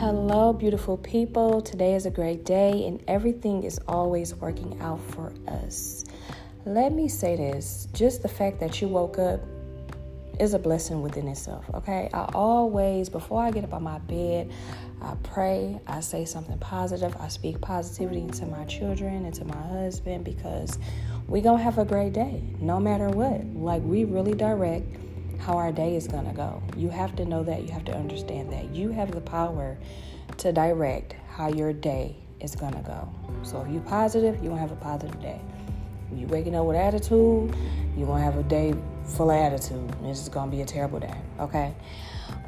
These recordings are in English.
Hello, beautiful people. Today is a great day, and everything is always working out for us. Let me say this just the fact that you woke up is a blessing within itself, okay? I always, before I get up on my bed, I pray, I say something positive, I speak positivity to my children and to my husband because we gonna have a great day no matter what. Like, we really direct how our day is going to go. You have to know that. You have to understand that. You have the power to direct how your day is going to go. So if you're positive, you're going to have a positive day. If you're waking up with attitude, you're going to have a day full of attitude. This is going to be a terrible day, okay?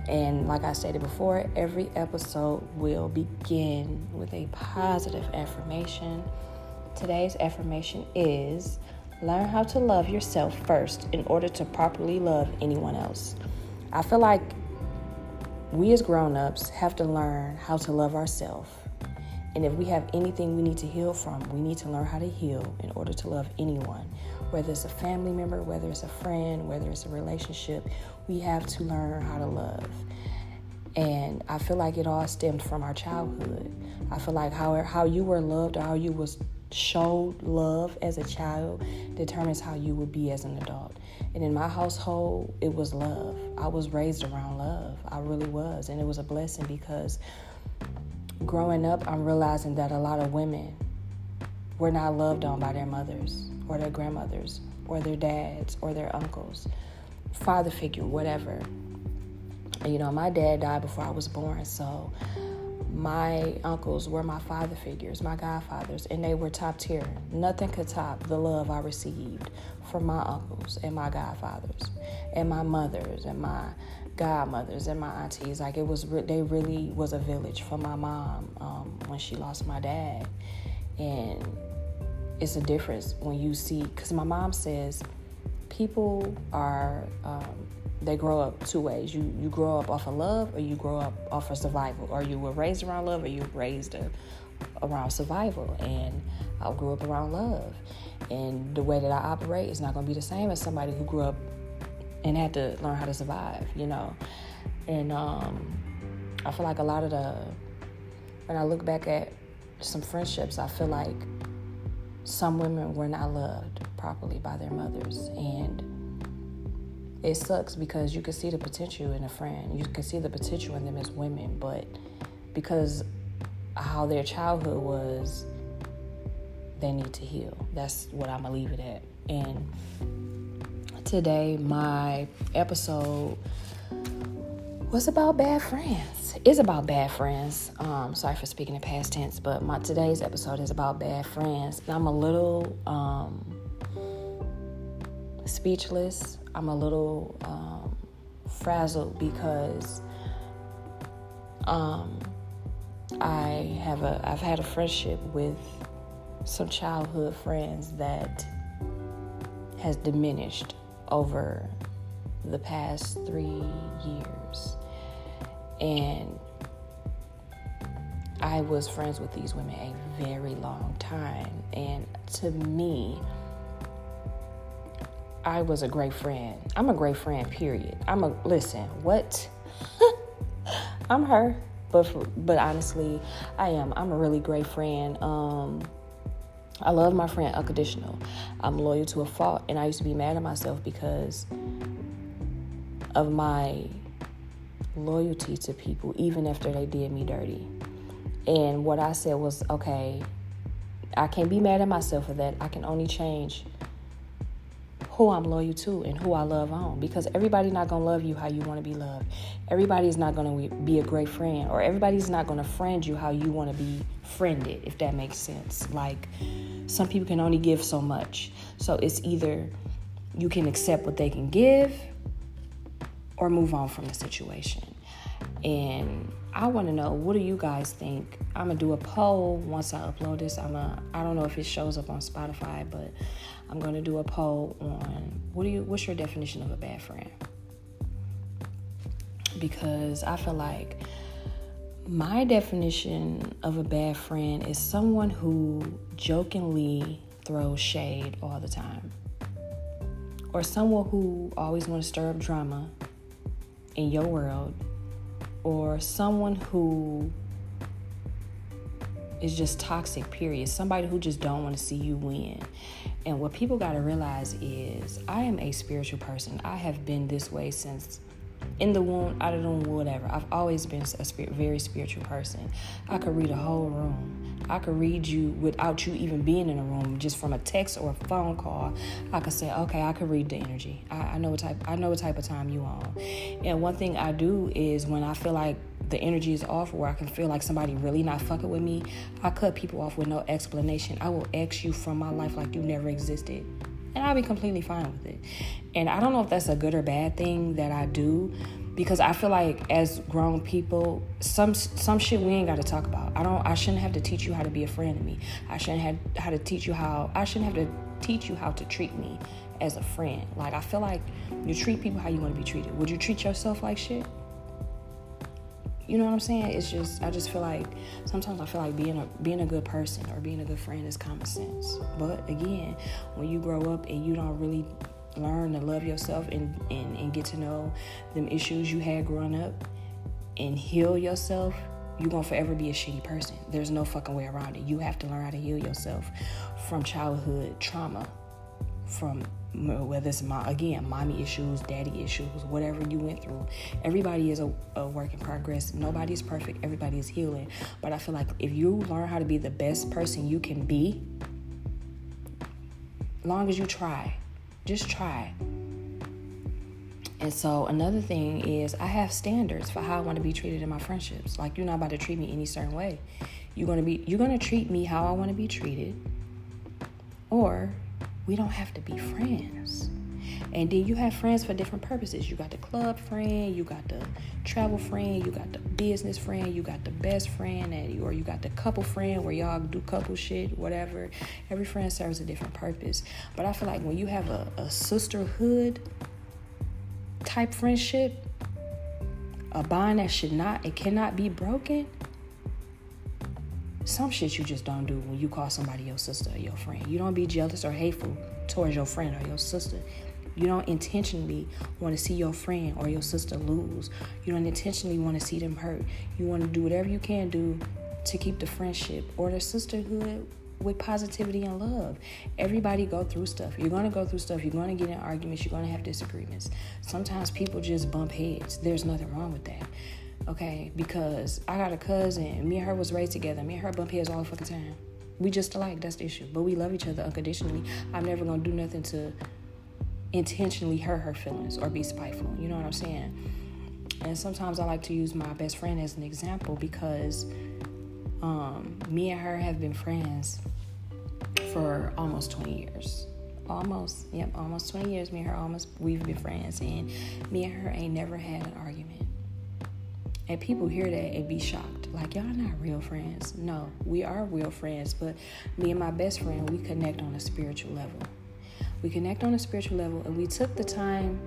And like I stated before, every episode will begin with a positive affirmation. Today's affirmation is Learn how to love yourself first in order to properly love anyone else. I feel like we as grown ups have to learn how to love ourselves. And if we have anything we need to heal from, we need to learn how to heal in order to love anyone. Whether it's a family member, whether it's a friend, whether it's a relationship, we have to learn how to love. And I feel like it all stemmed from our childhood. I feel like how, how you were loved or how you was showed love as a child determines how you will be as an adult. And in my household, it was love. I was raised around love. I really was. And it was a blessing because growing up, I'm realizing that a lot of women were not loved on by their mothers or their grandmothers or their dads or their uncles, father figure, whatever. And, you know, my dad died before I was born, so my uncles were my father figures, my godfathers, and they were top tier. Nothing could top the love I received from my uncles and my godfathers, and my mothers and my godmothers and my aunties. Like it was, they really was a village for my mom um, when she lost my dad, and it's a difference when you see. Because my mom says people are. Um, they grow up two ways. You you grow up off of love, or you grow up off of survival. Or you were raised around love, or you were raised a, around survival. And I grew up around love, and the way that I operate is not going to be the same as somebody who grew up and had to learn how to survive. You know, and um, I feel like a lot of the when I look back at some friendships, I feel like some women were not loved properly by their mothers, and it sucks because you can see the potential in a friend. You can see the potential in them as women, but because how their childhood was, they need to heal. That's what I'm gonna leave it at. And today, my episode was about bad friends. It's about bad friends. Um, sorry for speaking in past tense, but my today's episode is about bad friends. And I'm a little um, speechless I'm a little um, frazzled because um, I have a I've had a friendship with some childhood friends that has diminished over the past three years, and I was friends with these women a very long time, and to me I was a great friend. I'm a great friend, period. I'm a listen, what? I'm her. But for, but honestly, I am. I'm a really great friend. Um I love my friend unconditional. I'm loyal to a fault and I used to be mad at myself because of my loyalty to people even after they did me dirty. And what I said was, okay, I can't be mad at myself for that. I can only change who I'm loyal to and who I love on because everybody's not going to love you how you want to be loved. Everybody's not going to be a great friend or everybody's not going to friend you how you want to be friended, if that makes sense. Like some people can only give so much. So it's either you can accept what they can give or move on from the situation. And I want to know what do you guys think? I'm gonna do a poll once I upload this. I'm a I don't know if it shows up on Spotify, but I'm gonna do a poll on what do you what's your definition of a bad friend? Because I feel like my definition of a bad friend is someone who jokingly throws shade all the time. Or someone who always want to stir up drama in your world or someone who is just toxic period. Somebody who just don't want to see you win. And what people got to realize is i am a spiritual person. I have been this way since in the womb, out of the womb, whatever. I've always been a spirit, very spiritual person. I could read a whole room. I could read you without you even being in a room, just from a text or a phone call. I could say, okay, I could read the energy. I, I know what type. I know what type of time you on. And one thing I do is when I feel like the energy is off, or I can feel like somebody really not fucking with me, I cut people off with no explanation. I will X you from my life like you never existed and I'll be completely fine with it. And I don't know if that's a good or bad thing that I do because I feel like as grown people, some some shit we ain't got to talk about. I don't. I shouldn't have to teach you how to be a friend to me. I shouldn't have how to teach you how. I shouldn't have to teach you how to treat me as a friend. Like I feel like you treat people how you want to be treated. Would you treat yourself like shit? You know what I'm saying? It's just I just feel like sometimes I feel like being a being a good person or being a good friend is common sense. But again, when you grow up and you don't really learn to love yourself and, and, and get to know them issues you had growing up and heal yourself, you're gonna forever be a shitty person. There's no fucking way around it. You have to learn how to heal yourself from childhood trauma, from whether it's my again mommy issues daddy issues whatever you went through. Everybody is a, a, work in progress. Nobody is perfect. Everybody is healing. But i feel like if you learn how to be the best person you can be long as you try just try. And so another thing is i have standards for how i want to be treated in my friendships. Like you're not about to treat me any certain way. You're going to be you're going to treat me how i want to be treated or we don't have to be friends. And then you have friends for different purposes. You got the club friend, you got the travel friend, you got the business friend, you got the best friend, and, or you got the couple friend where y'all do couple shit, whatever. Every friend serves a different purpose. But I feel like when you have a, a sisterhood type friendship, a bond that should not, it cannot be broken, some shit you just don't do when you call somebody your sister or your friend. You don't be jealous or hateful towards your friend or your sister. You don't intentionally want to see your friend or your sister lose. You don't intentionally want to see them hurt. You want to do whatever you can do to keep the friendship or the sisterhood with positivity and love. Everybody go through stuff. You're going to go through stuff. You're going to get in arguments. You're going to have disagreements. Sometimes people just bump heads. There's nothing wrong with that okay? Because I got a cousin, me and her was raised together. Me and her bump heads all the fucking time. We just alike, that's the issue. But we love each other unconditionally. I'm never gonna do nothing to intentionally hurt her feelings or be spiteful. You know what I'm saying? And sometimes I like to use my best friend as an example because um, me and her have been friends for almost 20 years. Almost, yep, almost 20 years. Me and her almost, we've been friends, and me and her ain't never had an argument. And people hear that and be shocked. Like, y'all are not real friends. No, we are real friends, but me and my best friend, we connect on a spiritual level. We connect on a spiritual level, and we took the time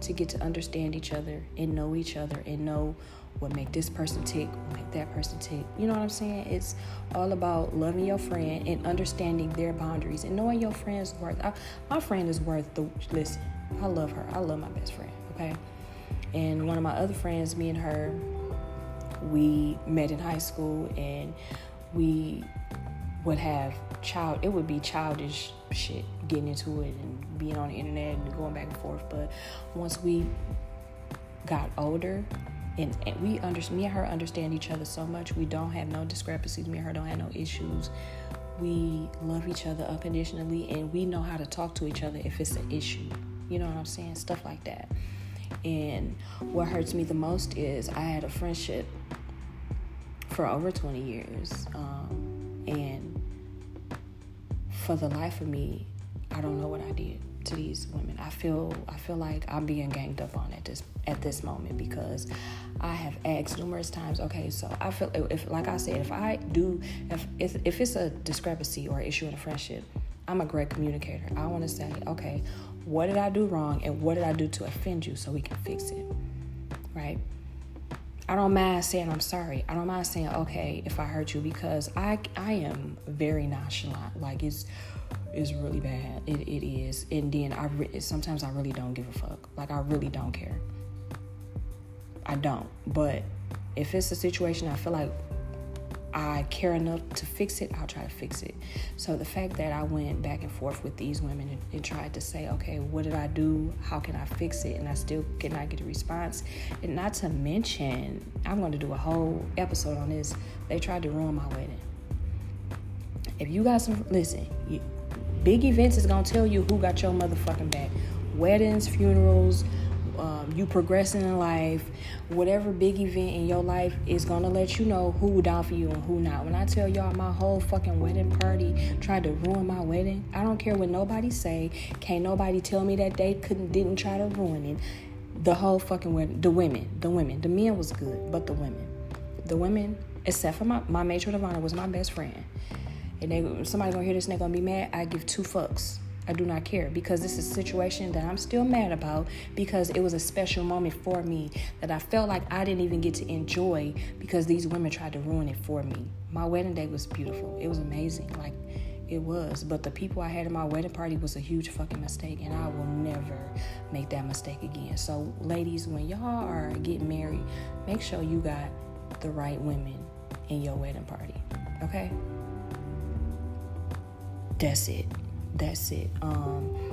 to get to understand each other and know each other and know what make this person tick, what make that person tick. You know what I'm saying? It's all about loving your friend and understanding their boundaries and knowing your friend's worth. I, my friend is worth the listen. I love her. I love my best friend. Okay. And one of my other friends, me and her, we met in high school and we would have child it would be childish shit getting into it and being on the internet and going back and forth. But once we got older and, and we understand me and her understand each other so much we don't have no discrepancies me and her don't have no issues. We love each other unconditionally and we know how to talk to each other if it's an issue. You know what i'm saying? Stuff like that and what hurts me the most is I had a friendship for over 20 years. Um, and for the life of me, I don't know what I did to these women. I feel I feel like I'm being ganged up on at this at this moment because I have asked numerous times. Okay, so I feel if like I said, if I do if if, if it's a discrepancy or issue in a friendship, I'm a great communicator. I want to say, okay, what did I do wrong and what did I do to offend you so we can fix it? Right? I don't mind saying I'm sorry. I don't mind saying okay if I hurt you because I I am very nonchalant. Like it's it's really bad. It it is. And then I re- sometimes I really don't give a fuck. Like I really don't care. I don't. But If it's a situation I feel like I care enough to fix it, I'll try to fix it. So the fact that I went back and forth with these women and, and, tried to say, okay, what did I do? How can I fix it? And I still cannot get a response. And not to mention, I'm going to do a whole episode on this. They tried to ruin my wedding. If you got some, listen, you, big events is going to tell you who got your motherfucking back. Weddings, funerals, um, you progressing in life, whatever big event in your life is gonna let you know who down for you and who not. When I tell y'all my whole fucking wedding party tried to ruin my wedding, I don't care what nobody say. Can't nobody tell me that they couldn't didn't try to ruin it. The whole fucking wedding, the women, the women, the men was good, but the women, the women, except for my my matron of honor was my best friend. And they somebody gonna hear this and they gonna be mad. I give two fucks. I do not care because this is a situation that I'm still mad about because it was a special moment for me that I felt like I didn't even get to enjoy because these women tried to ruin it for me. My wedding day was beautiful. It was amazing. Like it was. But the people I had at my wedding party was a huge fucking mistake and I will never make that mistake again. So ladies, when y'all are getting married, make sure you got the right women in your wedding party. Okay? That's it that's it. Um,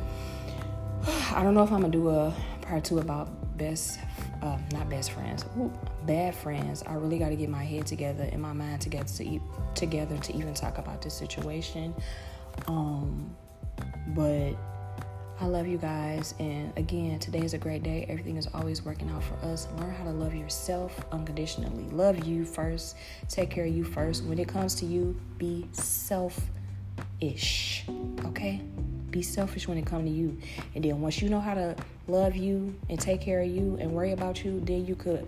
I don't know if I'm gonna do a part two about best, uh, not best friends, Ooh, bad friends. I really got to get my head together and my mind together to eat together to even talk about this situation. Um, but I love you guys, and again, today is a great day. Everything is always working out for us. Learn how to love yourself unconditionally. Love you first. Take care of you first. When it comes to you, be self ish. Okay? Be selfish when it comes to you. And then once you know how to love you and take care of you and worry about you, then you could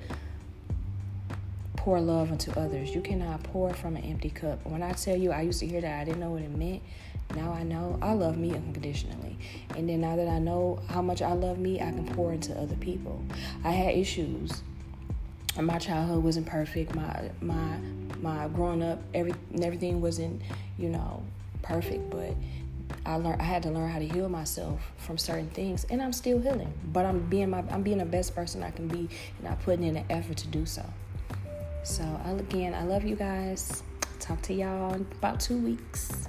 pour love into others. You cannot pour from an empty cup. When I tell you I used to hear that I didn't know what it meant. Now I know I love me unconditionally. And then now that I know how much I love me, I can pour into other people. I had issues. My childhood wasn't perfect. My my my growing up, every everything wasn't, you know, perfect, but I learned I had to learn how to heal myself from certain things, and I'm still healing. But I'm being my I'm being the best person I can be, and I'm putting in an effort to do so. So again, I love you guys. Talk to y'all in about two weeks.